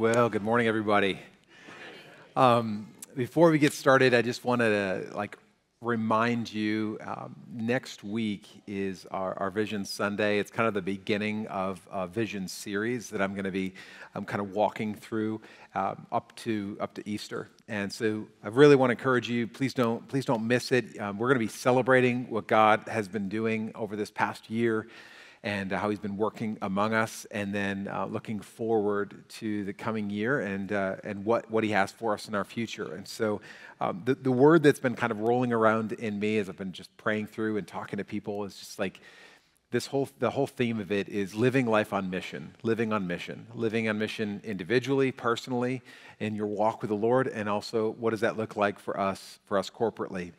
Well, good morning, everybody. Um, before we get started, I just wanted to like remind you. Um, next week is our, our, Vision Sunday. It's kind of the beginning of a Vision series that I'm going to be I'm kind of walking through um, up to up to Easter. And so I really want to encourage you. Please don't please don't miss it. Um, we're going to be celebrating what God has been doing over this past year and uh, how he's been working among us, and then uh, looking forward to the coming year and, uh, and what, what he has for us in our future. And so, um, the, the word that's been kind of rolling around in me as I've been just praying through and talking to people is just like this whole the whole theme of it is living life on mission living on mission living on mission individually personally in your walk with the lord and also what does that look like for us for us corporately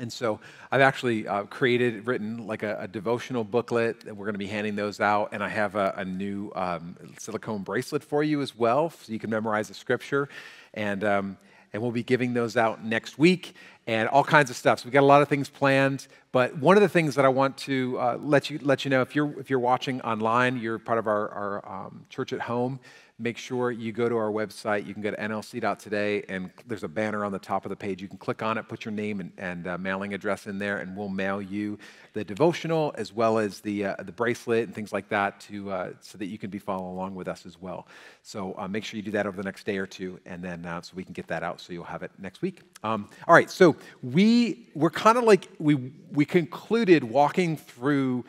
and so I've actually uh, created, written like a, a, devotional booklet, and we're going to be handing those out. And I have a, a new um, silicone bracelet for you as well, so you can memorize the scripture. And, um, and we'll be giving those out next week and all kinds of stuff. So we've got a lot of things planned. But one of the things that I want to uh, let, you, let you know if you're, if you're watching online, you're part of our, our um, church at home make sure you go to our website. You can go to nlc.today, and there's a banner on the top of the page. You can click on it, put your name and, and uh, mailing address in there, and we'll mail you the devotional as well as the, uh, the bracelet and things like that to, uh, so that you can be following along with us as well. So uh, make sure you do that over the next day or two, and then uh, so we can get that out so you'll have it next week. Um, all right, so we, we're kind of like, we, we concluded walking through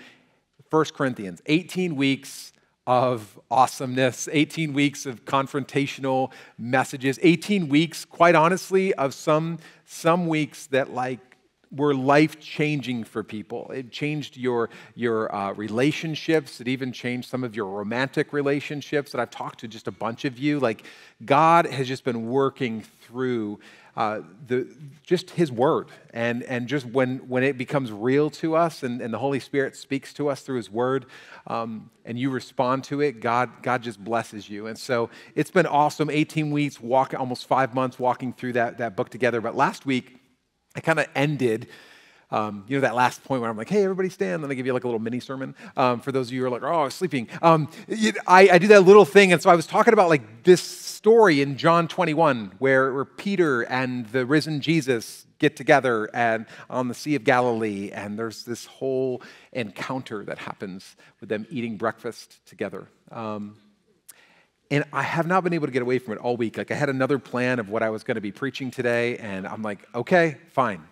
1 Corinthians, 18 weeks of awesomeness, 18 weeks of confrontational messages, 18 weeks, quite honestly, of some, some weeks that like were life changing for people. It changed your, your uh, relationships. It even changed some of your romantic relationships that I've talked to just a bunch of you. Like, God has just been working through uh, the, just His Word. And, and just when, when it becomes real to us and, and the Holy Spirit speaks to us through His Word um, and you respond to it, God, God just blesses you. And so it's been awesome 18 weeks, walk, almost five months walking through that, that book together. But last week, I kind of ended. Um, you know that last point where I'm like, "Hey, everybody, stand!" Then I give you like a little mini sermon um, for those of you who are like, "Oh, I was sleeping." Um, I, I, do that little thing, and so I was talking about like this story in John 21 where, where Peter and the risen Jesus get together and on the Sea of Galilee, and there's this whole encounter that happens with them eating breakfast together. Um, and I have not been able to get away from it all week. Like I had another plan of what I was going to be preaching today, and I'm like, okay, fine,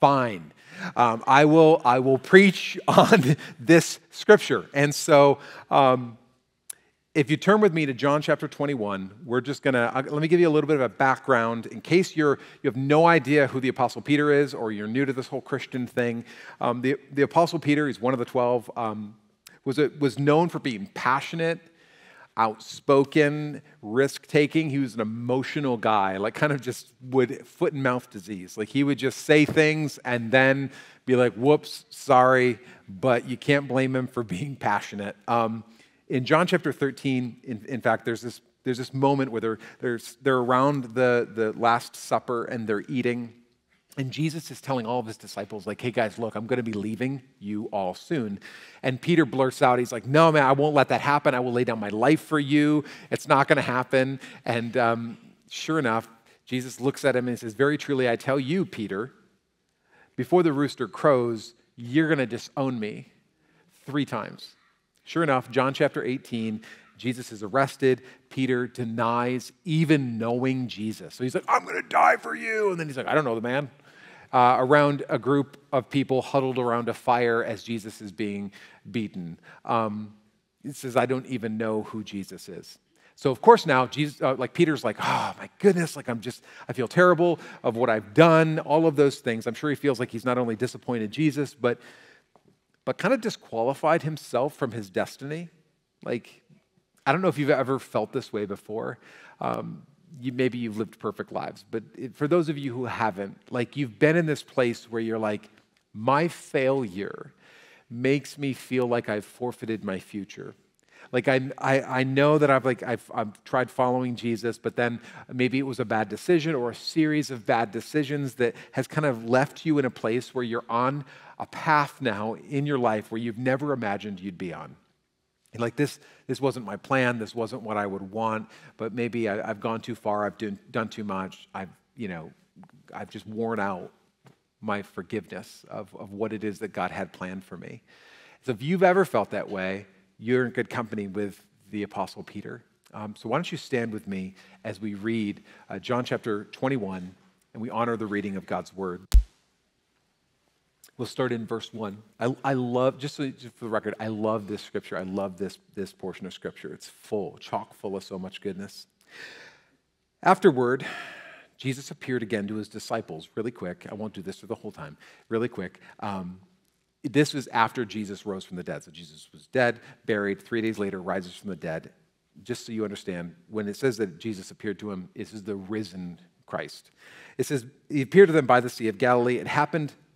fine. Um, I will I will preach on this scripture. And so, um, if you turn with me to John chapter 21, we're just gonna uh, let me give you a little bit of a background in case you're you have no idea who the Apostle Peter is or you're new to this whole Christian thing. Um, the the Apostle Peter, he's one of the twelve. Um, was, a, was known for being passionate outspoken, risk taking. He was an emotional guy, like kind of just would foot and mouth disease. Like he would just say things and then be like, whoops, sorry, but you can't blame him for being passionate. Um, in John chapter 13, in, in, fact, there's this, there's this moment where they're, they're, they're around the, the Last Supper and they're eating. And Jesus is telling all of his disciples, like, hey guys, look, I'm going to be leaving you all soon. And Peter blurts out, he's like, no, man, I won't let that happen. I will lay down my life for you. It's not going to happen. And um, sure enough, Jesus looks at him and says, very truly, I tell you, Peter, before the rooster crows, you're going to disown me three times. Sure enough, John chapter 18, Jesus is arrested. Peter denies even knowing Jesus. So he's like, I'm going to die for you. And then he's like, I don't know the man uh, around a group of people huddled around a fire as Jesus is being beaten. Um, it says, I don't even know who Jesus is. So of course now, Jesus, uh, like Peter's like, oh my goodness, like I'm just, I feel terrible of what I've done, all of those things. I'm sure he feels like he's not only disappointed Jesus, but, but kind of disqualified himself from his destiny. Like, I don't know if you've ever felt this way before. Um, you, maybe you've lived perfect lives, but for those of you who haven't, like you've been in this place where you're like, my failure makes me feel like I've forfeited my future. Like I, I, I know that I've like I've, I've tried following Jesus, but then maybe it was a bad decision or a series of bad decisions that has kind of left you in a place where you're on a path now in your life where you've never imagined you'd be on. Like this this wasn't my plan this wasn't what i would want but maybe I, have gone too far i've done, done too much i've you know i've just worn out my forgiveness of, of what it is that god had planned for me. So if you've ever felt that way you're in good company with the apostle peter. Um, so why don't you stand with me as we read uh, john chapter 21 and we honor the reading of god's word We'll start in verse one. I, I love, just, so, just for the record, I love this scripture. I love this, this portion of scripture. It's full, chock full of so much goodness. Afterward, Jesus appeared again to his disciples really quick. I won't do this for the whole time, really quick. Um, this was after Jesus rose from the dead. So Jesus was dead, buried, three days later, rises from the dead. Just so you understand, when it says that Jesus appeared to him, this is the risen Christ. It says, He appeared to them by the Sea of Galilee. It happened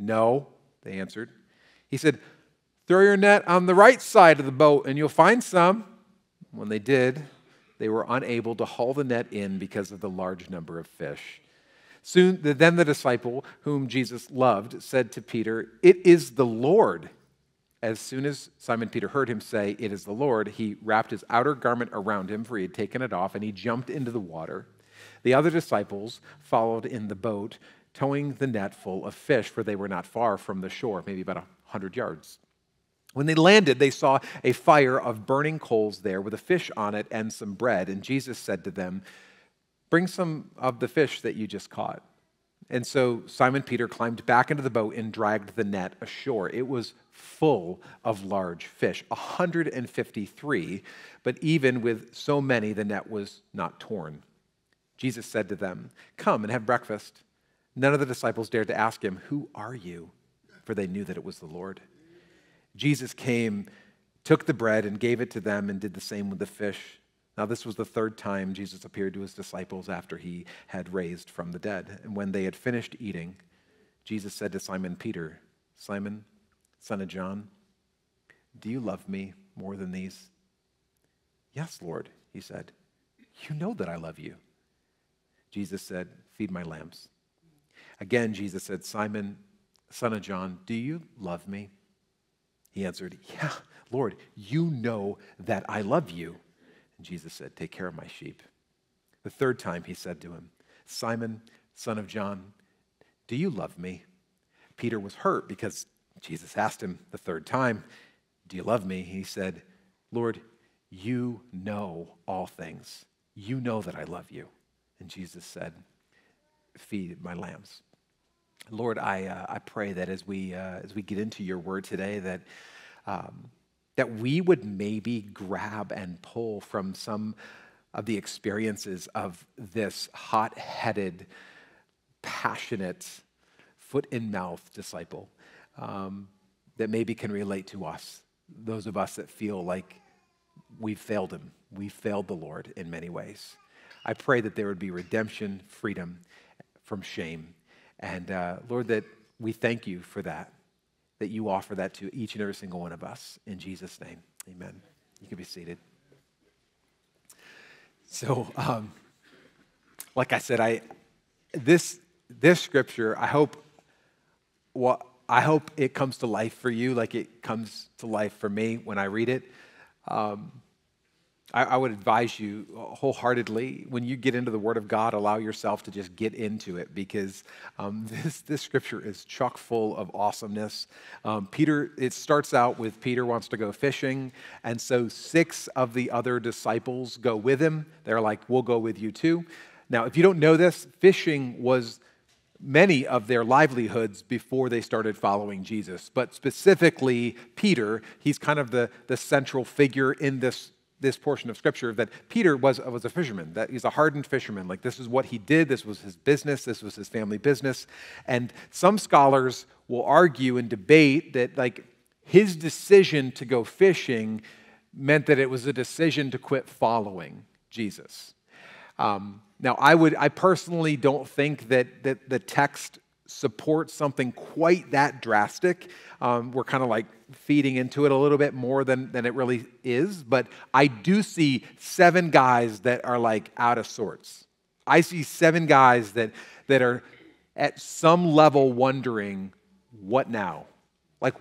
No, they answered. He said, Throw your net on the right side of the boat and you'll find some. When they did, they were unable to haul the net in because of the large number of fish. Soon, then the disciple whom Jesus loved said to Peter, It is the Lord. As soon as Simon Peter heard him say, It is the Lord, he wrapped his outer garment around him, for he had taken it off, and he jumped into the water. The other disciples followed in the boat towing the net full of fish, for they were not far from the shore, maybe about a hundred yards. When they landed, they saw a fire of burning coals there with a fish on it and some bread. And Jesus said to them, Bring some of the fish that you just caught. And so Simon Peter climbed back into the boat and dragged the net ashore. It was full of large fish, 153, but even with so many, the net was not torn. Jesus said to them, Come and have breakfast. None of the disciples dared to ask him, Who are you? For they knew that it was the Lord. Jesus came, took the bread, and gave it to them, and did the same with the fish. Now, this was the third time Jesus appeared to his disciples after he had raised from the dead. And when they had finished eating, Jesus said to Simon Peter, Simon, son of John, do you love me more than these? Yes, Lord, he said. You know that I love you. Jesus said, Feed my lambs. Again, Jesus said, Simon, son of John, do you love me? He answered, Yeah, Lord, you know that I love you. And Jesus said, Take care of my sheep. The third time he said to him, Simon, son of John, do you love me? Peter was hurt because Jesus asked him the third time, Do you love me? He said, Lord, you know all things. You know that I love you. And Jesus said, Feed my lambs. Lord, I, uh, I pray that as we, uh, as we get into your word today, that, um, that we would maybe grab and pull from some of the experiences of this hot headed, passionate, foot in mouth disciple um, that maybe can relate to us, those of us that feel like we've failed him, we've failed the Lord in many ways. I pray that there would be redemption, freedom from shame and uh, Lord, that we thank you for that, that you offer that to each and every single one of us. In Jesus' name, amen. You can be seated. So, um, like I said, I this this scripture, I hope what I hope it comes to life for you, like it comes to life for me when I read it. Um, I, I, would advise you wholeheartedly when you get into the Word of God, allow yourself to just get into it because um, this, this scripture is chock full of awesomeness. Um, Peter, it starts out with Peter wants to go fishing, and so six of the other disciples go with him. They're like, We'll go with you too. Now, if you don't know this, fishing was many of their livelihoods before they started following Jesus. But specifically, Peter, he's kind of the, the central figure in this this portion of scripture that Peter was, was a fisherman, that he's a hardened fisherman. Like, this is what he did, this was his business, this was his family business. And some scholars will argue and debate that, like, his decision to go fishing meant that it was a decision to quit following Jesus. Um, now, I would, I personally don't think that, that the text supports something quite that drastic. Um, we're kind of like feeding into it a little bit more than, than it really is, but I do see seven guys that are like out of sorts. I see seven guys that, that are at some level wondering, what now? Like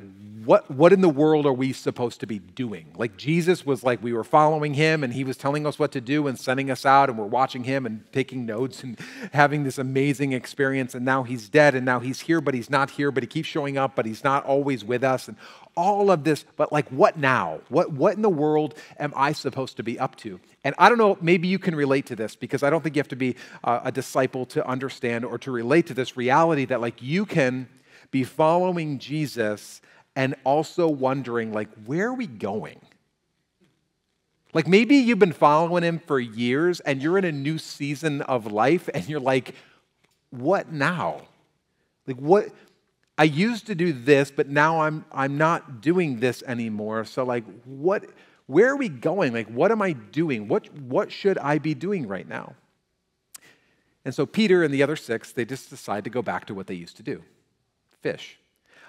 what what in the world are we supposed to be doing? Like jesus was like we were following him and he was telling us what to do and sending us out and we're watching him and taking notes and having this amazing experience and now he's dead and now he's here but he's not here but he keeps showing up but he's not always with us and all of this. But like what now? What what in the world am i supposed to be up to? And i don't know maybe you can relate to this because i don't think you have to be uh, a disciple to understand or to relate to this reality that like you can be following Jesus and also wondering, like, where are we going? Like maybe you've been following him for years and you're in a new season of life and you're like, what now? Like what I used to do this, but now I'm I'm not doing this anymore. So like what where are we going? Like what am I doing? What what should I be doing right now? And so Peter and the other six, they just decide to go back to what they used to do fish.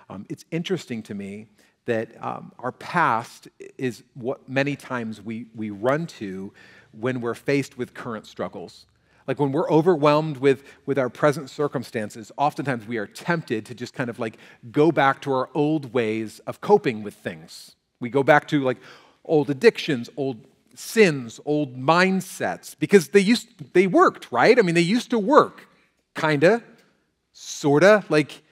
Um, it's interesting to me that um, our past is what many times we, we run to when we're faced with current struggles. Like when we're overwhelmed with, with our present circumstances, oftentimes we are tempted to just kind of like go back to our old ways of coping with things. We go back to like old addictions, old sins, old mindsets, because they used they worked, right? I mean, they used to work, kinda, sorta. Like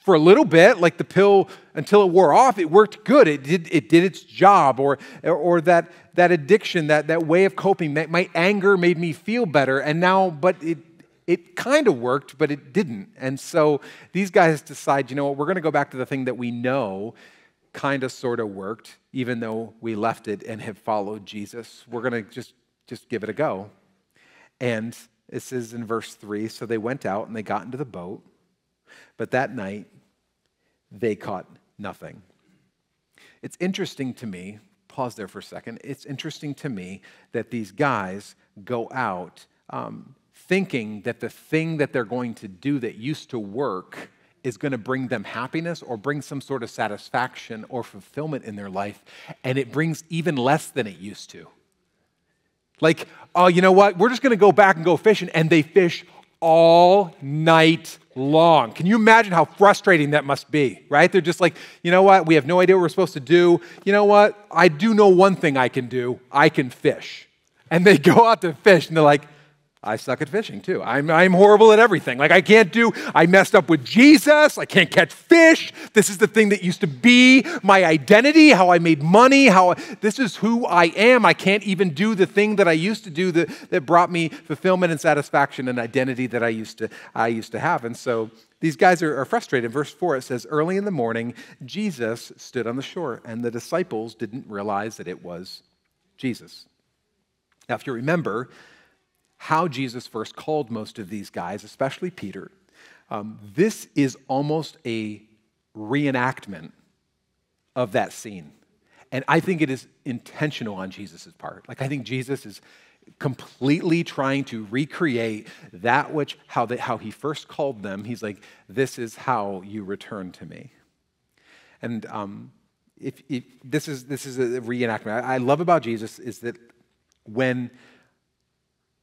for a little bit, like the pill until it wore off, it worked good. It did, it did its job. Or, or that, that addiction, that, that way of coping, my anger made me feel better. And now, but it, it kind of worked, but it didn't. And so these guys decide, you know what, we're going to go back to the thing that we know kind of sort of worked, even though we left it and have followed Jesus. We're going to just, just give it a go. And it says in verse 3 so they went out and they got into the boat but that night, they caught nothing. It's interesting to me, pause there for a second. It's interesting to me that these guys go out um, thinking that the thing that they're going to do that used to work is going to bring them happiness or bring some sort of satisfaction or fulfillment in their life, and it brings even less than it used to. Like, oh, you know what? We're just going to go back and go fishing, and they fish all night long. Can you imagine how frustrating that must be, right? They're just like, you know what? We have no idea what we're supposed to do. You know what? I do know one thing I can do I can fish. And they go out to fish and they're like, I suck at fishing too. I'm, I'm horrible at everything. Like, I can't do, I messed up with Jesus. I can't catch fish. This is the thing that used to be my identity, how I made money, how this is who I am. I can't even do the thing that I used to do that, that brought me fulfillment and satisfaction and identity that I used to, I used to have. And so these guys are, are frustrated. Verse 4, it says, Early in the morning, Jesus stood on the shore, and the disciples didn't realize that it was Jesus. Now, if you remember, how Jesus first called most of these guys, especially Peter. Um, this is almost a reenactment of that scene. And I think it is intentional on Jesus' part. Like, I think Jesus is completely trying to recreate that which, how, they, how he first called them. He's like, this is how you return to me. And um, if, if, this, is, this is a reenactment. I, I love about Jesus is that when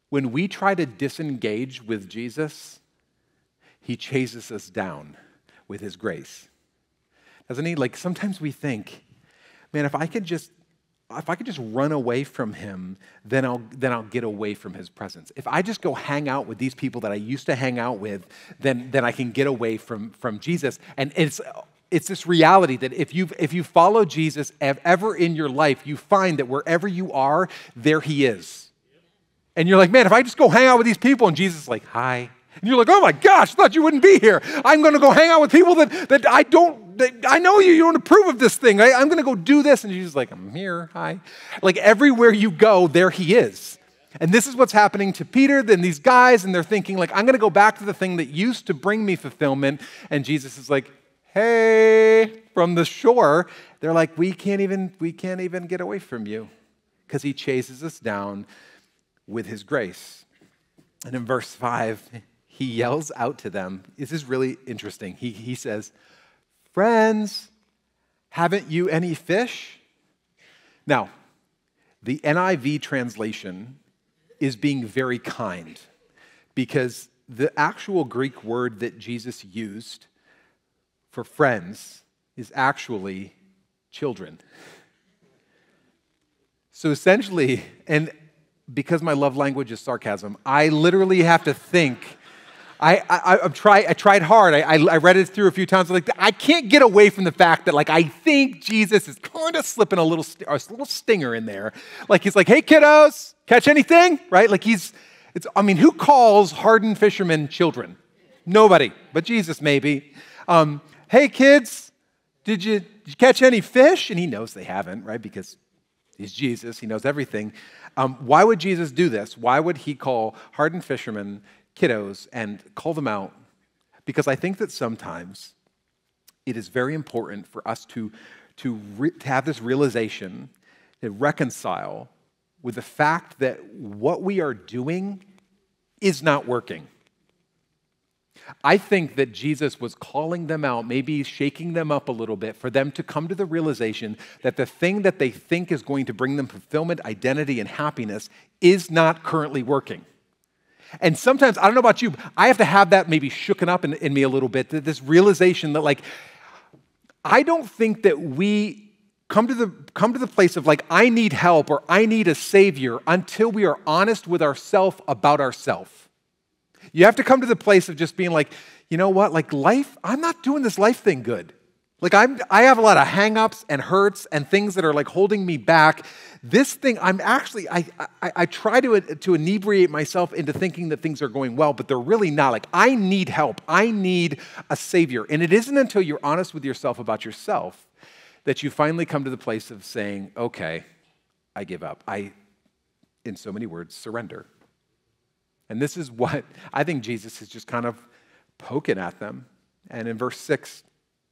when we try to disengage with Jesus, he chases us down with his grace. Doesn't he? Like sometimes we think, man, if I could just if I could just run away from him, then I'll, then I'll get away from his presence. If I just go hang out with these people that I used to hang out with, then, then I can get away from, from Jesus. And it's, it's this reality that if, you've, if you follow Jesus ever in your life, you find that wherever you are, there he is. And you're like, man, if I just go hang out with these people, and Jesus is like, hi. And you're like, oh my gosh, thought you wouldn't be here. I'm going to go hang out with people that, that I don't, that I know you, you don't approve of this thing. I, I'm going to go do this. And Jesus is like, I'm here, hi. Like everywhere you go, there he is. And this is what's happening to Peter, then these guys, and they're thinking, like, I'm going to go back to the thing that used to bring me fulfillment. And Jesus is like, hey, from the shore, they're like, we can't even, we can't even get away from you because he chases us down with his grace. And in verse 5, he yells out to them. This is really interesting. He, he says, Friends, haven't you any fish? Now, the NIV translation is being very kind because the actual Greek word that Jesus used for friends is actually children. So essentially, and because my love language is sarcasm, I literally have to think. I, I, I've tried, I tried hard. I, I, read it through a few times. Like, I can't get away from the fact that, like, I think Jesus is kind of slipping a little, a little stinger in there. Like, he's like, hey, kiddos, catch anything? Right? Like, he's, it's, I mean, who calls hardened fishermen children? Nobody, but Jesus maybe. Um, hey, kids, did you, did you catch any fish? And he knows they haven't, right? Because he's Jesus, he knows everything. Um, why would Jesus do this? Why would he call hardened fishermen kiddos and call them out? Because I think that sometimes it is very important for us to, to, re- to have this realization, to reconcile with the fact that what we are doing is not working. I think that Jesus was calling them out, maybe shaking them up a little bit for them to come to the realization that the thing that they think is going to bring them fulfillment, identity, and happiness is not currently working. And sometimes, I don't know about you, I have to have that maybe shooken up in, in me a little bit, that this realization that, like, I don't think that we come to the come to the place of like I need help or I need a savior until we are honest with ourselves about ourselves. You have to come to the place of just being like, you know what? Like life, I'm not doing this life thing good. Like I'm, I have a lot of hangups and hurts and things that are like holding me back. This thing, I'm actually, I, I, I try to, to inebriate myself into thinking that things are going well, but they're really not. Like I need help. I need a savior. And it isn't until you're honest with yourself about yourself that you finally come to the place of saying, okay, I give up. I, in so many words, surrender. And this is what I think Jesus is just kind of poking at them. And in verse 6,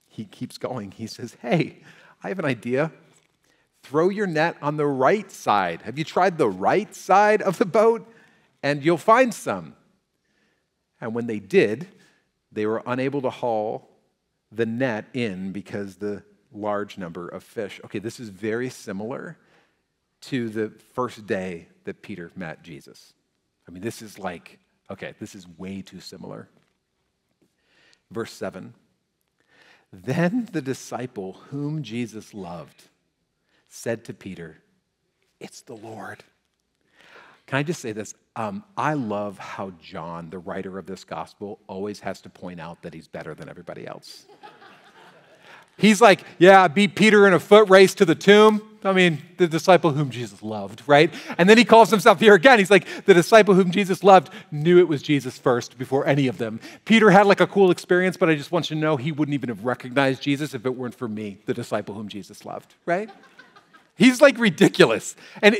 he keeps going. He says, Hey, I have an idea. Throw your net on the right side. Have you tried the right side of the boat? And you'll find some. And when they did, they were unable to haul the net in because the large number of fish. Okay, this is very similar to the first day that Peter met Jesus. I mean, this is like, okay, this is way too similar. Verse 7 Then the disciple whom Jesus loved said to Peter, It's the Lord. Can I just say this? Um, I love how John, the writer of this gospel, always has to point out that he's better than everybody else. He's like, yeah, beat Peter in a foot race to the tomb. I mean, the disciple whom Jesus loved, right? And then he calls himself here again. He's like, the disciple whom Jesus loved knew it was Jesus first before any of them. Peter had like a cool experience, but I just want you to know he wouldn't even have recognized Jesus if it weren't for me, the disciple whom Jesus loved, right? He's like ridiculous. And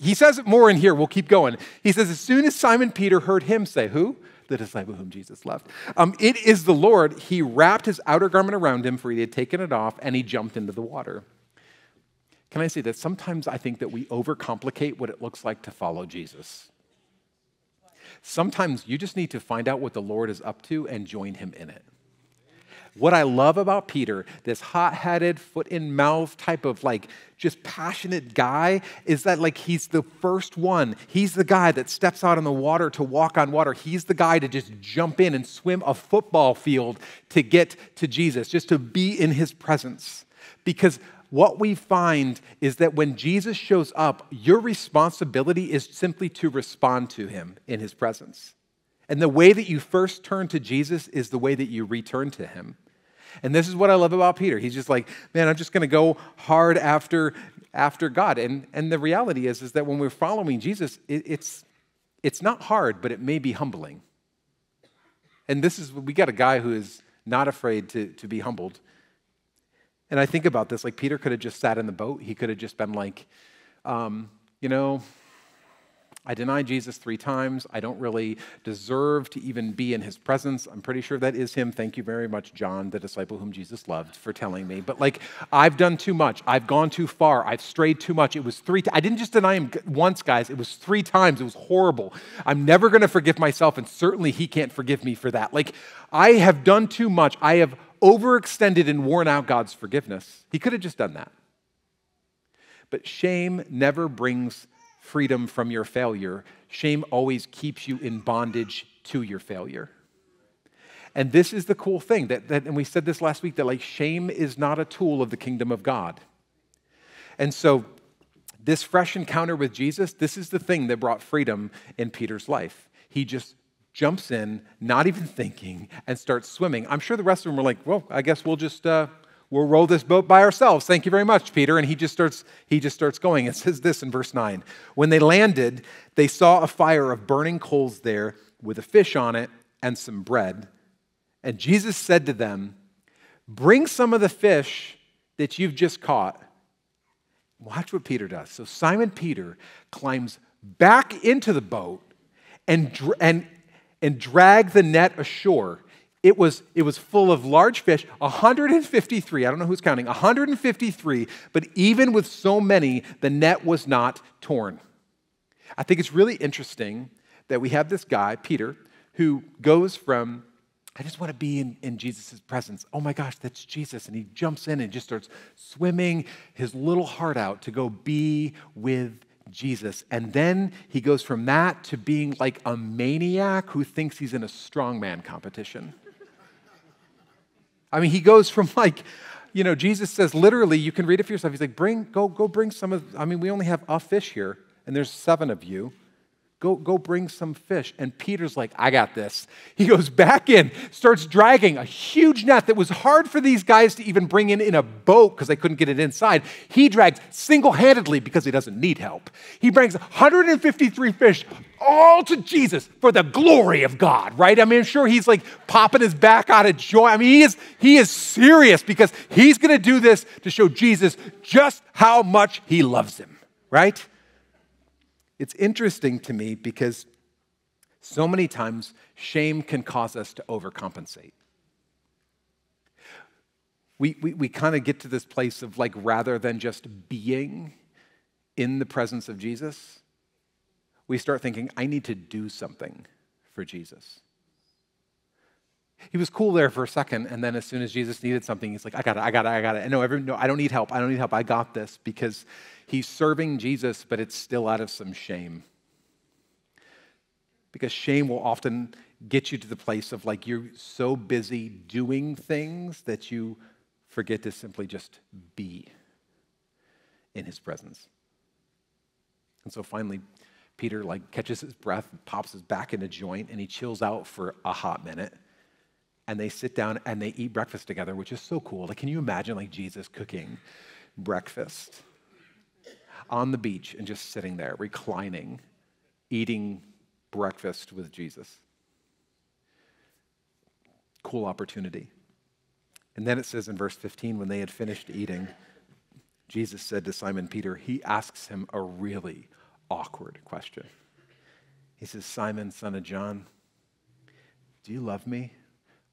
he says it more in here. We'll keep going. He says, as soon as Simon Peter heard him say, Who? the disciple whom Jesus loved. Um, it is the Lord. He wrapped his outer garment around him, for he had taken it off, and he jumped into the water. Can I say that sometimes I think that we overcomplicate what it looks like to follow Jesus? Sometimes you just need to find out what the Lord is up to and join him in it. What I love about Peter, this hot headed, foot in mouth type of like just passionate guy, is that like he's the first one. He's the guy that steps out on the water to walk on water. He's the guy to just jump in and swim a football field to get to Jesus, just to be in his presence. Because what we find is that when Jesus shows up, your responsibility is simply to respond to him in his presence. And the way that you first turn to Jesus is the way that you return to him. And this is what I love about Peter. He's just like, man, I'm just going to go hard after, after God. And, and the reality is, is that when we're following Jesus, it, it's, it's not hard, but it may be humbling. And this is, we got a guy who is not afraid to, to be humbled. And I think about this like Peter could have just sat in the boat. He could have just been like, um, you know, I deny Jesus three times. I don't really deserve to even be in his presence. I'm pretty sure that is him. Thank you very much, John, the disciple whom Jesus loved, for telling me. But like, I've done too much. I've gone too far. I've strayed too much. It was three. I didn't just deny him once, guys. It was three times. It was horrible. I'm never going to forgive myself, and certainly he can't forgive me for that. Like, I have done too much. I have overextended and worn out God's forgiveness. He could have just done that. But shame never brings freedom from your failure. Shame always keeps you in bondage to your failure. And this is the cool thing that, that, and we said this last week, that like shame is not a tool of the kingdom of God. And so, this fresh encounter with Jesus, this is the thing that brought freedom in Peter's life. He just jumps in, not even thinking, and starts swimming. I'm sure the rest of them were like, well, I guess we'll just, uh, we'll row this boat by ourselves. Thank you very much, Peter. And he just starts, he just starts going. It says this in verse 9. When they landed, they saw a fire of burning coals there with a fish on it and some bread. And Jesus said to them, Bring some of the fish that you've just caught. Watch what Peter does. So Simon Peter climbs back into the boat and, and, and drag the net ashore it was, it was full of large fish, 153. I don't know who's counting, 153. But even with so many, the net was not torn. I think it's really interesting that we have this guy, Peter, who goes from, I just want to be in, in Jesus' presence. Oh my gosh, that's Jesus. And he jumps in and just starts swimming his little heart out to go be with Jesus. And then he goes from that to being like a maniac who thinks he's in a strongman competition. I mean, he goes from like, you know, Jesus says literally, you can read it for yourself. He's like, bring, go, go bring some of, I mean, we only have a fish here, and there's seven of you. Go, go bring some fish. And Peter's like, I got this. He goes back in, starts dragging a huge net that was hard for these guys to even bring in in a boat because they couldn't get it inside. He drags single handedly because he doesn't need help. He brings 153 fish all to Jesus for the glory of God, right? I mean, I'm sure he's like popping his back out of joy. I mean, he is, he is serious because he's going to do this to show Jesus just how much he loves him, right? It's interesting to me because so many times shame can cause us to overcompensate. We, we, we kind of get to this place of like, rather than just being in the presence of Jesus, we start thinking, I need to do something for Jesus. He was cool there for a second, and then as soon as Jesus needed something, he's like, I got it, I got it, I got it. And no, every, no, I don't need help, I don't need help, I got this because he's serving Jesus, but it's still out of some shame. Because shame will often get you to the place of like you're so busy doing things that you forget to simply just be in his presence. And so finally, Peter like catches his breath, pops his back in a joint, and he chills out for a hot minute. And they sit down and they eat breakfast together, which is so cool. Like, can you imagine like Jesus cooking breakfast on the beach and just sitting there, reclining, eating breakfast with Jesus? Cool opportunity. And then it says in verse 15, when they had finished eating, Jesus said to Simon Peter, he asks him a really awkward question. He says, Simon, son of John, do you love me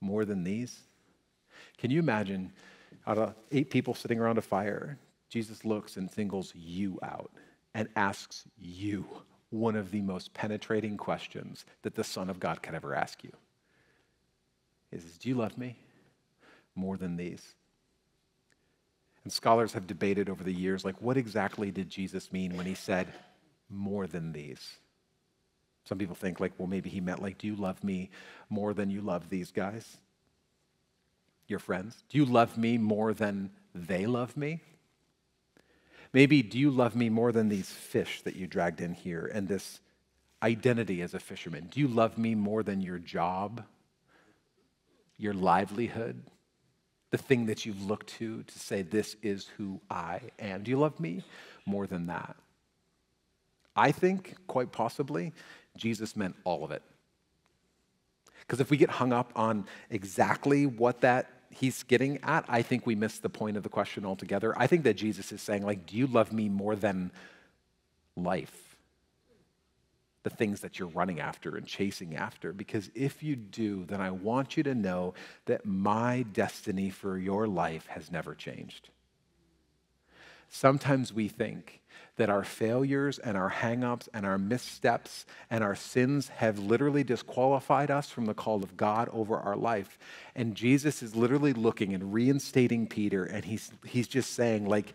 more than these? Can you imagine out of eight people sitting around a fire, Jesus looks and singles you out and asks you one of the most penetrating questions that the Son of God could ever ask you. Says, Do you love me more than these? And scholars have debated over the years, like, what exactly did Jesus mean when he said, more than these. Some people think, like, well, maybe he meant, like, do you love me more than you love these guys? Your friends? Do you love me more than they love me? Maybe, do you love me more than these fish that you dragged in here and this identity as a fisherman? Do you love me more than your job, your livelihood, the thing that you've looked to to say, this is who I am? Do you love me more than that? I think, quite possibly, Jesus meant all of it. Because if we get hung up on exactly what that he's getting at, I think we miss the point of the question altogether. I think that Jesus is saying, like, do you love me more than life? the things that you're running after and chasing after. Because if you do, then I want you to know that my destiny for your life has never changed. Sometimes we think that our failures and our hangups and our missteps and our sins have literally disqualified us from the call of God over our life. And Jesus is literally looking and reinstating Peter, and he's, he's just saying, like,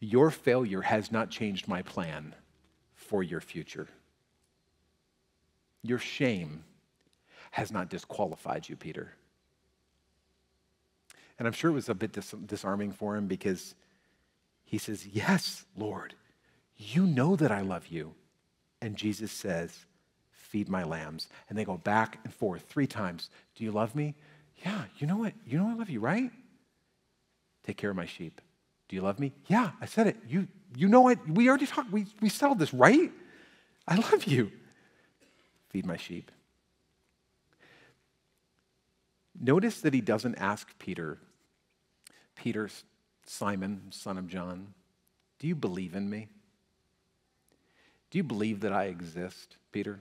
your failure has not changed my plan for your future. Your shame has not disqualified you, Peter. And I'm sure it was a bit dis- disarming for him because he says, Yes, Lord, you know that I love you. And Jesus says, Feed my lambs. And they go back and forth three times. Do you love me? Yeah, you know what? You know I love you, right? Take care of my sheep. Do you love me? Yeah, I said it. You, you know what? We already talked. We, we settled this, right? I love you. Feed my sheep. Notice that he doesn't ask Peter, Peter, Simon, son of John, do you believe in me? Do you believe that I exist, Peter?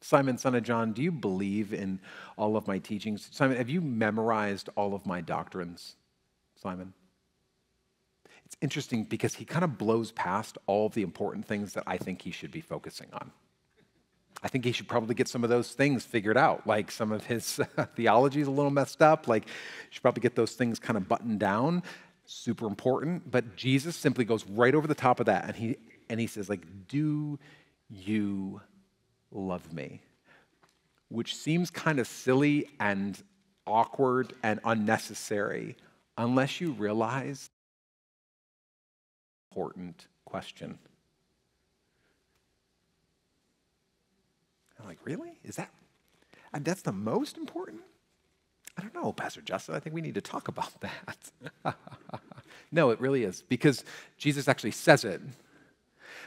Simon, son of John, do you believe in all of my teachings? Simon, have you memorized all of my doctrines? Simon? It's interesting because he kind of blows past all of the important things that I think he should be focusing on. I think he should probably get some of those things figured out. Like some of his theology is a little messed up. Like, you should probably get those things kind of buttoned down. Super important. But Jesus simply goes right over the top of that and he, and he says, like, do you love me? Which seems kind of silly and awkward and unnecessary unless you realize important question. I'm like, really? Is that? And that's the most important? I don't know, Pastor Justin. I think we need to talk about that. no, it really is, because Jesus actually says it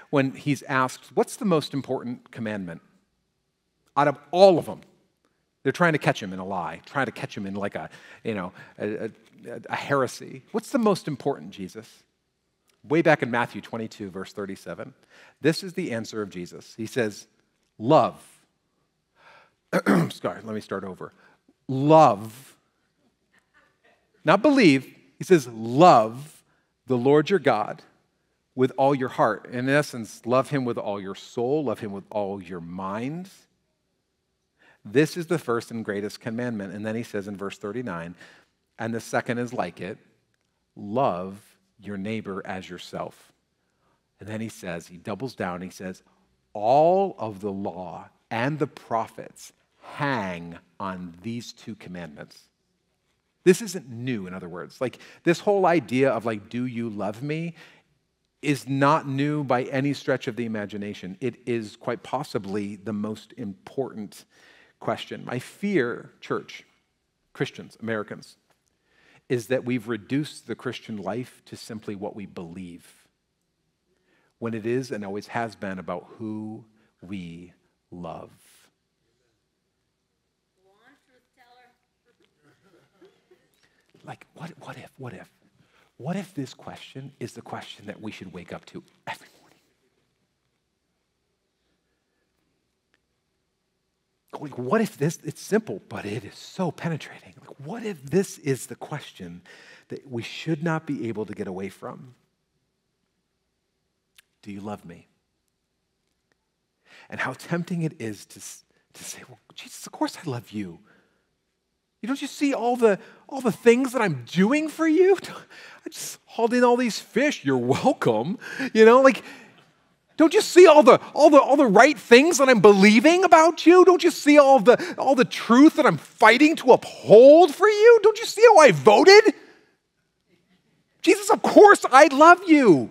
when he's asked, What's the most important commandment? Out of all of them, they're trying to catch him in a lie, trying to catch him in like a, you know, a, a, a heresy. What's the most important, Jesus? Way back in Matthew 22, verse 37, this is the answer of Jesus. He says, Love Sorry, let me start over. Love, not believe, he says, love the Lord your God with all your heart. In essence, love him with all your soul, love him with all your mind. This is the first and greatest commandment. And then he says in verse 39, and the second is like it love your neighbor as yourself. And then he says, he doubles down, he says, all of the law and the prophets hang on these two commandments. This isn't new, in other words. Like this whole idea of like, do you love me? is not new by any stretch of the imagination. It is quite possibly the most important question. My fear, church, Christians, Americans, is that we've reduced the Christian life to simply what we believe, when it is and always has been about who we love. Like, what, what if, what if? What if this question is the question that we should wake up to every morning? Like, what if this, it's simple, but it is so penetrating. Like, what if this is the question that we should not be able to get away from? Do you love me? And how tempting it is to, to say, well, Jesus, of course I love you. You don't you see all the all the things that I'm doing for you? I just hauled in all these fish. You're welcome. You know, like don't you see all the all the all the right things that I'm believing about you? Don't you see all the all the truth that I'm fighting to uphold for you? Don't you see how I voted? Jesus, of course I love you.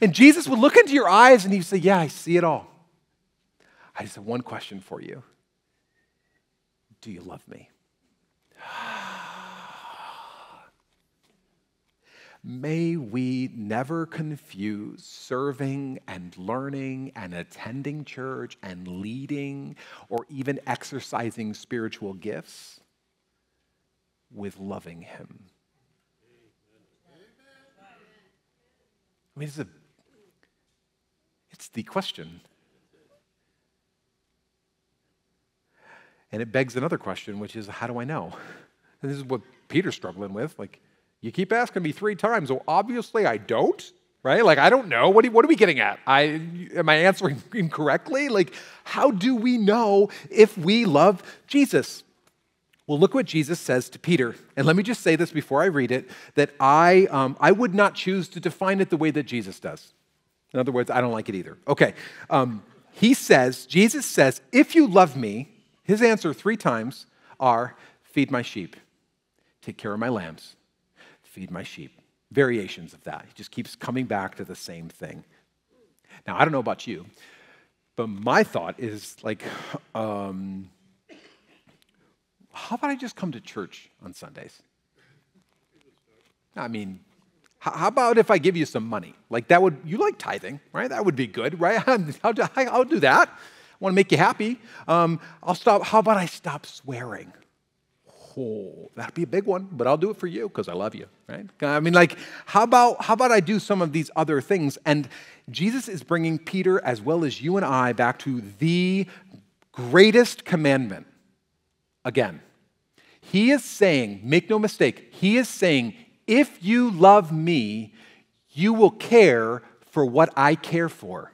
And Jesus would look into your eyes and he'd say, Yeah, I see it all. I just have one question for you. Do you love me? May we never confuse serving and learning and attending church and leading or even exercising spiritual gifts with loving Him. I mean, it's, a, it's the question. And it begs another question, which is how do I know? And this is what Peter's struggling with. Like, you keep asking me three times. Well, obviously I don't, right? Like, I don't know. What are, what are we getting at? I, am I answering incorrectly? Like, how do we know if we love Jesus? Well, look what Jesus says to Peter. And let me just say this before I read it that I, um, I would not choose to define it the way that Jesus does. In other words, I don't like it either. Okay. Um, he says, Jesus says, if you love me, his answer three times are feed my sheep, take care of my lambs, feed my sheep. Variations of that. He just keeps coming back to the same thing. Now, I don't know about you, but my thought is like, um, how about I just come to church on Sundays? I mean, how about if I give you some money? Like that would, you like tithing, right? That would be good, right? I'll do, I'll do that. I want to make you happy. Um, I'll stop. How about I stop swearing? Oh, that'd be a big one, but I'll do it for you because I love you, right? I mean, like, how about how about I do some of these other things? And Jesus is bringing Peter as well as you and I back to the greatest commandment. Again, he is saying, make no mistake, he is saying, if you love me, you will care for what I care for.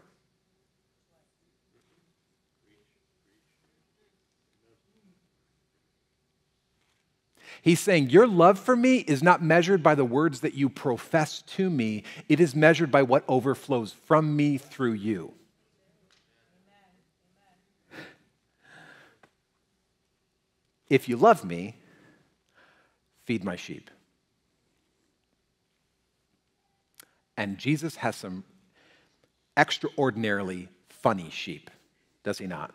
He's saying, Your love for me is not measured by the words that you profess to me, it is measured by what overflows from me through you. If you love me, feed my sheep. And Jesus has some extraordinarily funny sheep, does he not?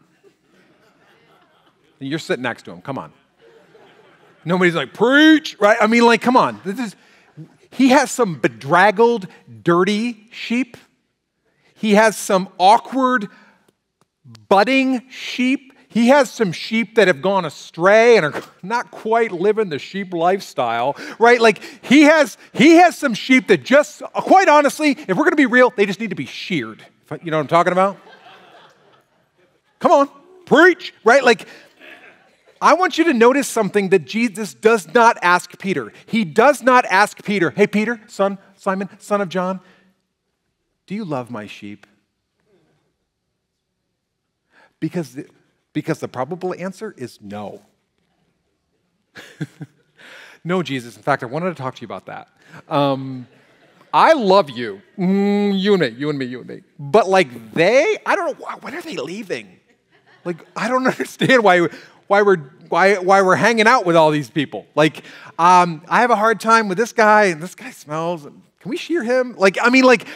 You're sitting next to him, come on. Nobody's like, preach, right? I mean, like, come on. This is, he has some bedraggled, dirty sheep. He has some awkward, budding sheep. He has some sheep that have gone astray and are not quite living the sheep lifestyle, right? Like he has he has some sheep that just quite honestly, if we're going to be real, they just need to be sheared. You know what I'm talking about? Come on, preach, right? Like I want you to notice something that Jesus does not ask Peter. He does not ask Peter, "Hey Peter, son Simon, son of John, do you love my sheep?" Because the, because the probable answer is no. no, Jesus. In fact, I wanted to talk to you about that. Um, I love you. Mm, you and me, you and me, you and me. But like they, I don't know, when are they leaving? Like, I don't understand why, why, we're, why, why we're hanging out with all these people. Like, um, I have a hard time with this guy, and this guy smells. Can we shear him? Like, I mean, like,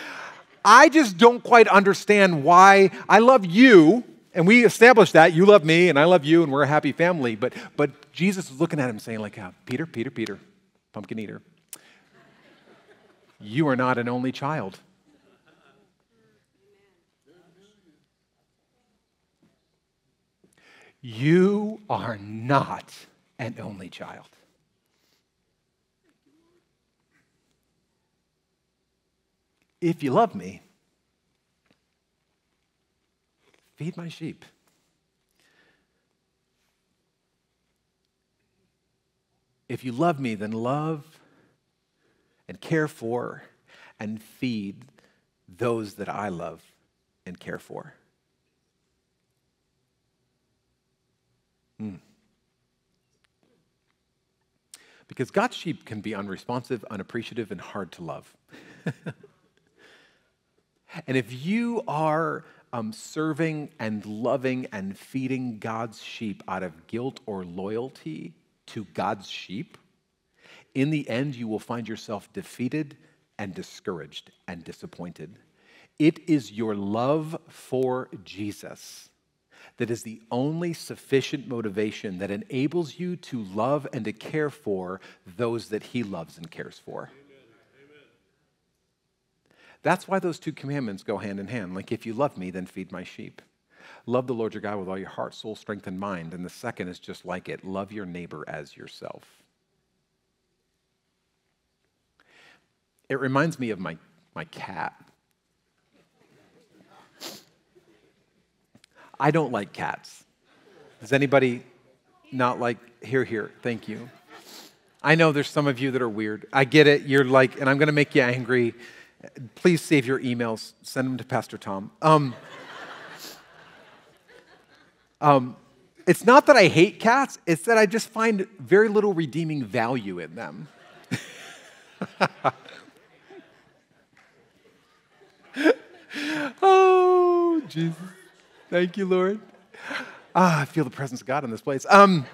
I just don't quite understand why I love you and we established that you love me and I love you and we're a happy family. But, but Jesus is looking at him saying, like, uh, Peter, Peter, Peter, pumpkin eater, you are not an only child. You are not an only child. If you love me, Feed my sheep. If you love me, then love and care for and feed those that I love and care for. Mm. Because God's sheep can be unresponsive, unappreciative, and hard to love. and if you are um, serving and loving and feeding God's sheep out of guilt or loyalty to God's sheep, in the end, you will find yourself defeated and discouraged and disappointed. It is your love for Jesus that is the only sufficient motivation that enables you to love and to care for those that He loves and cares for. That's why those two commandments go hand in hand. Like, if you love me, then feed my sheep. Love the Lord your God with all your heart, soul, strength, and mind. And the second is just like it love your neighbor as yourself. It reminds me of my, my cat. I don't like cats. Does anybody, not like, here, here, thank you. I know there's some of you that are weird. I get it. You're like, and I'm going to make you angry. Please save your emails, send them to Pastor Tom. Um, um, it's not that I hate cats, it's that I just find very little redeeming value in them. oh, Jesus. Thank you, Lord. Ah, I feel the presence of God in this place. Um,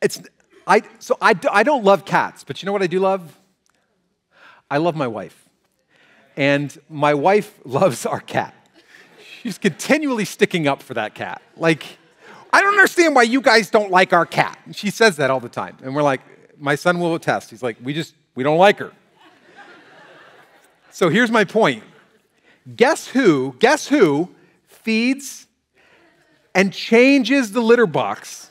it's, I, so I, I don't love cats, but you know what I do love? I love my wife. And my wife loves our cat. She's continually sticking up for that cat. Like, I don't understand why you guys don't like our cat. she says that all the time. And we're like, my son will attest. He's like, we just, we don't like her. so here's my point. Guess who, guess who feeds and changes the litter box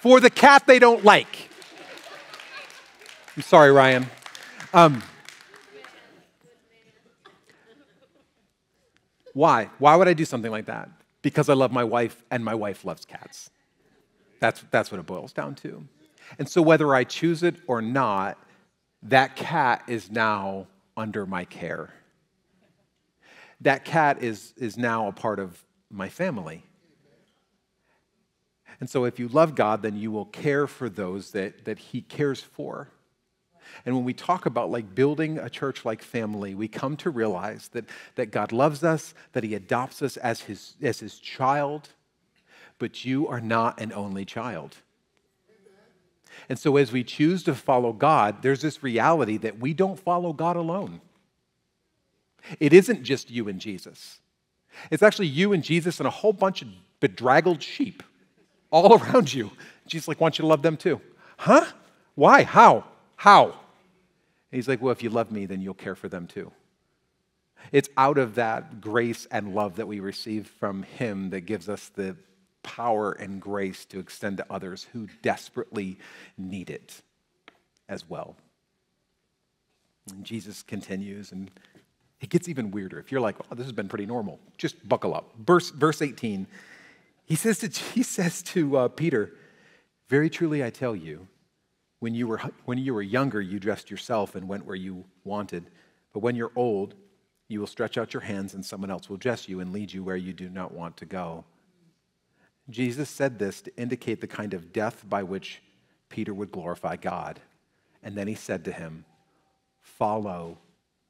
for the cat they don't like? I'm sorry, Ryan. Um, why? Why would I do something like that? Because I love my wife and my wife loves cats. That's, that's what it boils down to. And so, whether I choose it or not, that cat is now under my care. That cat is, is now a part of my family. And so, if you love God, then you will care for those that, that He cares for. And when we talk about like building a church like family, we come to realize that, that God loves us, that He adopts us as his, as his child, but you are not an only child. And so, as we choose to follow God, there's this reality that we don't follow God alone. It isn't just you and Jesus, it's actually you and Jesus and a whole bunch of bedraggled sheep all around you. Jesus like wants you to love them too. Huh? Why? How? How? And he's like, well, if you love me, then you'll care for them too. It's out of that grace and love that we receive from him that gives us the power and grace to extend to others who desperately need it as well. And Jesus continues, and it gets even weirder. If you're like, oh, this has been pretty normal, just buckle up. Verse, verse 18, he says to, he says to uh, Peter, Very truly I tell you, when you, were, when you were younger, you dressed yourself and went where you wanted. But when you're old, you will stretch out your hands, and someone else will dress you and lead you where you do not want to go. Jesus said this to indicate the kind of death by which Peter would glorify God. And then he said to him, Follow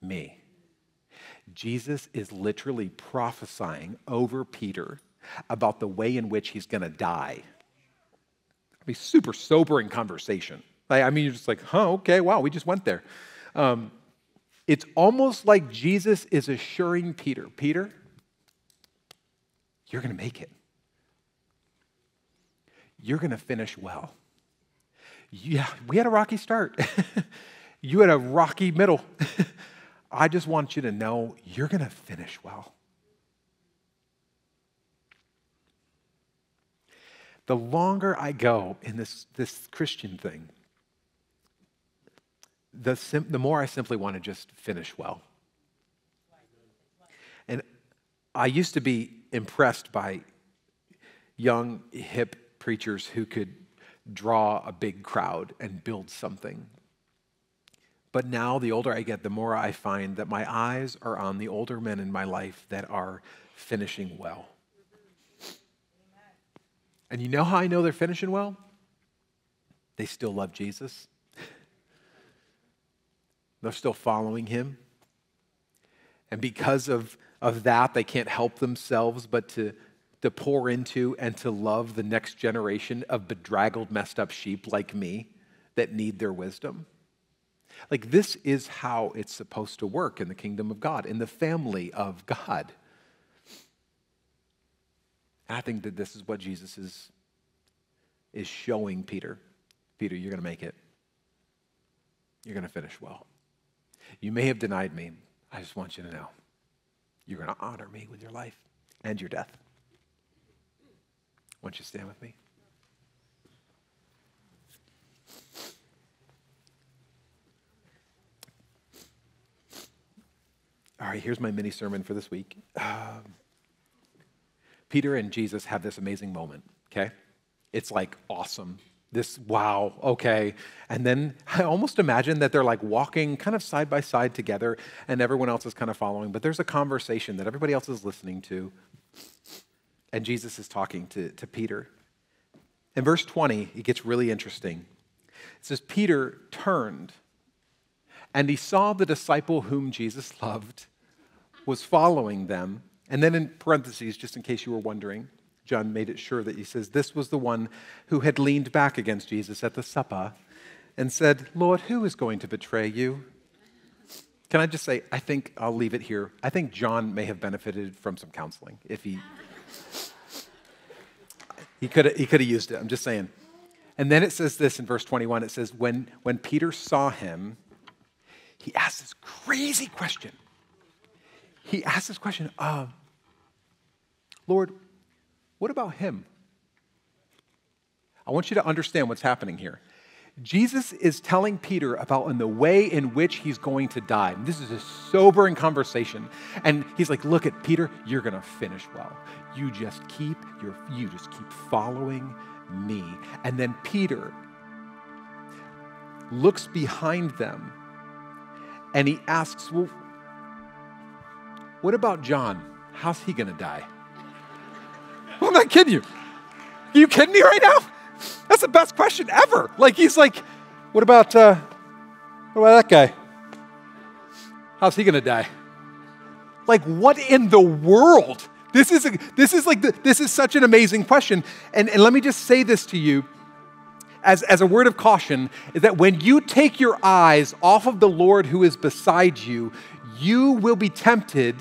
me. Jesus is literally prophesying over Peter about the way in which he's going to die. I mean, super sobering conversation. I mean, you're just like, huh, okay, wow, we just went there. Um, it's almost like Jesus is assuring Peter, Peter, you're going to make it you're going to finish well. Yeah, we had a rocky start. you had a rocky middle. I just want you to know you're going to finish well. The longer I go in this, this Christian thing, the, sim- the more I simply want to just finish well. And I used to be impressed by young, hip preachers who could draw a big crowd and build something. But now, the older I get, the more I find that my eyes are on the older men in my life that are finishing well. And you know how I know they're finishing well? They still love Jesus. They're still following him. And because of, of that, they can't help themselves but to to pour into and to love the next generation of bedraggled, messed up sheep like me that need their wisdom. Like, this is how it's supposed to work in the kingdom of God, in the family of God. And I think that this is what Jesus is, is showing Peter. Peter, you're going to make it. You're going to finish well. You may have denied me. I just want you to know you're going to honor me with your life and your death. Why don't you stand with me? Right, here's my mini sermon for this week. Um, Peter and Jesus have this amazing moment, okay? It's like awesome. This, wow, okay. And then I almost imagine that they're like walking kind of side by side together and everyone else is kind of following, but there's a conversation that everybody else is listening to. And Jesus is talking to, to Peter. In verse 20, it gets really interesting. It says, Peter turned and he saw the disciple whom Jesus loved was following them. And then in parentheses, just in case you were wondering, John made it sure that he says, This was the one who had leaned back against Jesus at the supper and said, Lord, who is going to betray you? Can I just say, I think I'll leave it here. I think John may have benefited from some counseling if he. he could have he could have used it. I'm just saying. And then it says this in verse 21 it says, when, when Peter saw him, he asked this crazy question. He asks this question uh, Lord, what about him? I want you to understand what's happening here. Jesus is telling Peter about in the way in which he's going to die. This is a sobering conversation. And he's like, look at Peter, you're to finish well. You just keep your you just keep following me. And then Peter looks behind them and he asks, Well, what about John? How's he going to die? I'm not kidding you. Are you kidding me right now? That's the best question ever. Like, he's like, What about, uh, what about that guy? How's he going to die? Like, what in the world? This is, a, this is like, the, this is such an amazing question. And, and let me just say this to you as, as a word of caution is that when you take your eyes off of the Lord who is beside you, you will be tempted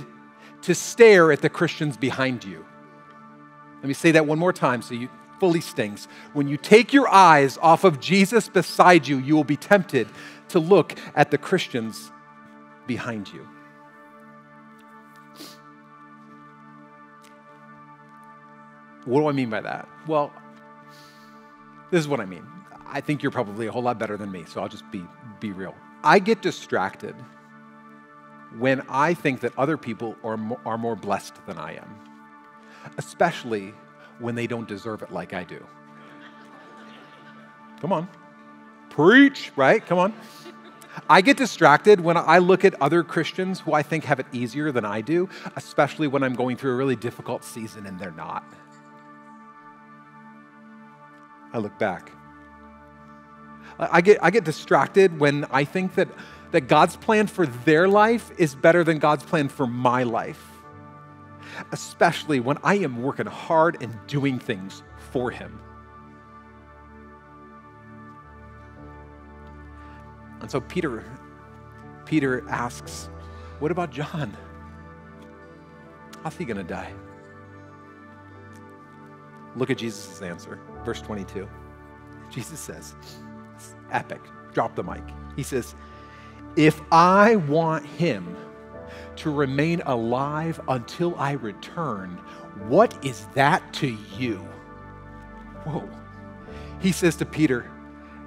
to stare at the Christians behind you. Let me say that one more time so you fully stings. When you take your eyes off of Jesus beside you, you will be tempted to look at the Christians behind you. What do I mean by that? Well, this is what I mean. I think you're probably a whole lot better than me, so I'll just be, be real. I get distracted when I think that other people are, are more blessed than I am, especially when they don't deserve it like I do. Come on. Preach, right? Come on. I get distracted when I look at other Christians who I think have it easier than I do, especially when I'm going through a really difficult season and they're not. I look back. I get, I get distracted when I think that, that God's plan for their life is better than God's plan for my life, especially when I am working hard and doing things for Him. And so Peter, Peter asks, What about John? How's he going to die? Look at Jesus' answer, verse 22. Jesus says, epic, drop the mic. He says, If I want him to remain alive until I return, what is that to you? Whoa. He says to Peter,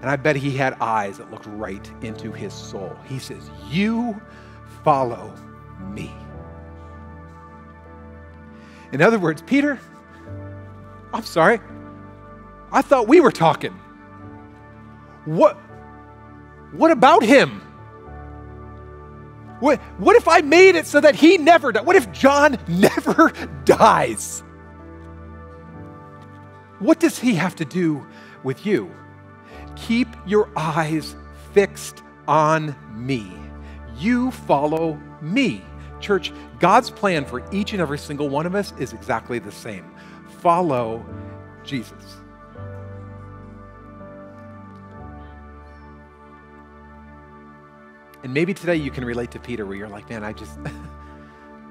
and I bet he had eyes that looked right into his soul. He says, You follow me. In other words, Peter, I'm sorry. I thought we were talking. What, what about him? What, what if I made it so that he never died? What if John never dies? What does he have to do with you? Keep your eyes fixed on me. You follow me. Church, God's plan for each and every single one of us is exactly the same follow Jesus. And maybe today you can relate to Peter where you're like, man, I just,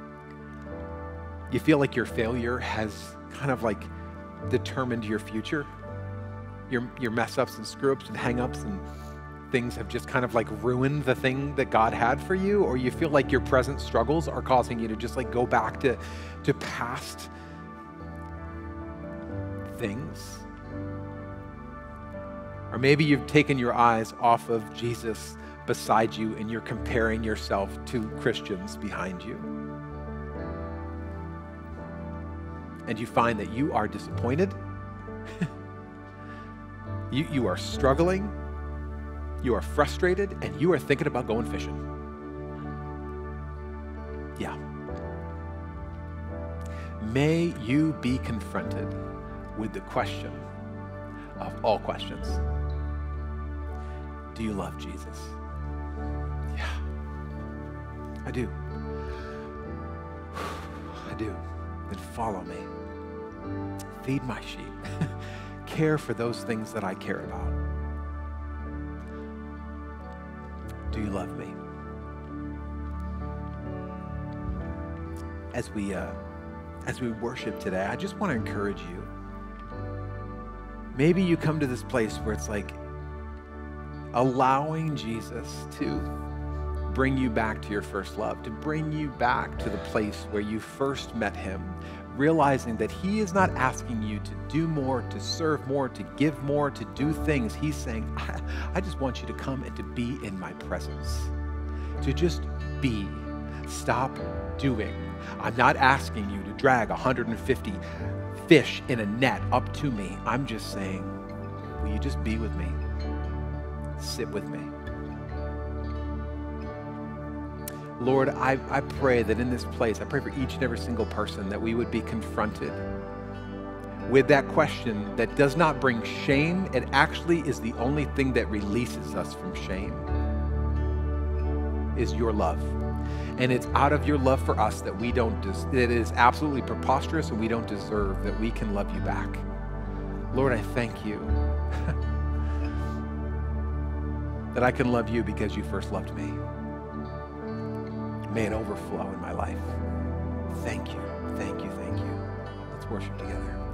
you feel like your failure has kind of like determined your future. Your, your mess ups and screw ups and hang ups and things have just kind of like ruined the thing that God had for you, or you feel like your present struggles are causing you to just like go back to, to past things. Or maybe you've taken your eyes off of Jesus beside you and you're comparing yourself to Christians behind you. and you find that you are disappointed, you, you are struggling, you are frustrated, and you are thinking about going fishing. Yeah. May you be confronted with the question of all questions Do you love Jesus? I do. I do. Then follow me. Feed my sheep. care for those things that I care about. Do you love me? As we uh, as we worship today, I just want to encourage you. Maybe you come to this place where it's like allowing Jesus to bring you back to your first love, to bring you back to the place where you first met him, realizing that he is not asking you to do more, to serve more, to give more, to do things. He's saying, I, I just want you to come and to be in my presence, to just be. Stop doing. I'm not asking you to drag 150 fish in a net up to me. I'm just saying, will you just be with me? Sit with me. Lord, I, I pray that in this place, I pray for each and every single person that we would be confronted with that question that does not bring shame. It actually is the only thing that releases us from shame is your love. And it's out of your love for us that we don't, des- it is absolutely preposterous and we don't deserve that we can love you back. Lord, I thank you that I can love you because you first loved me. May it overflow in my life. Thank you, thank you, thank you. Let's worship together.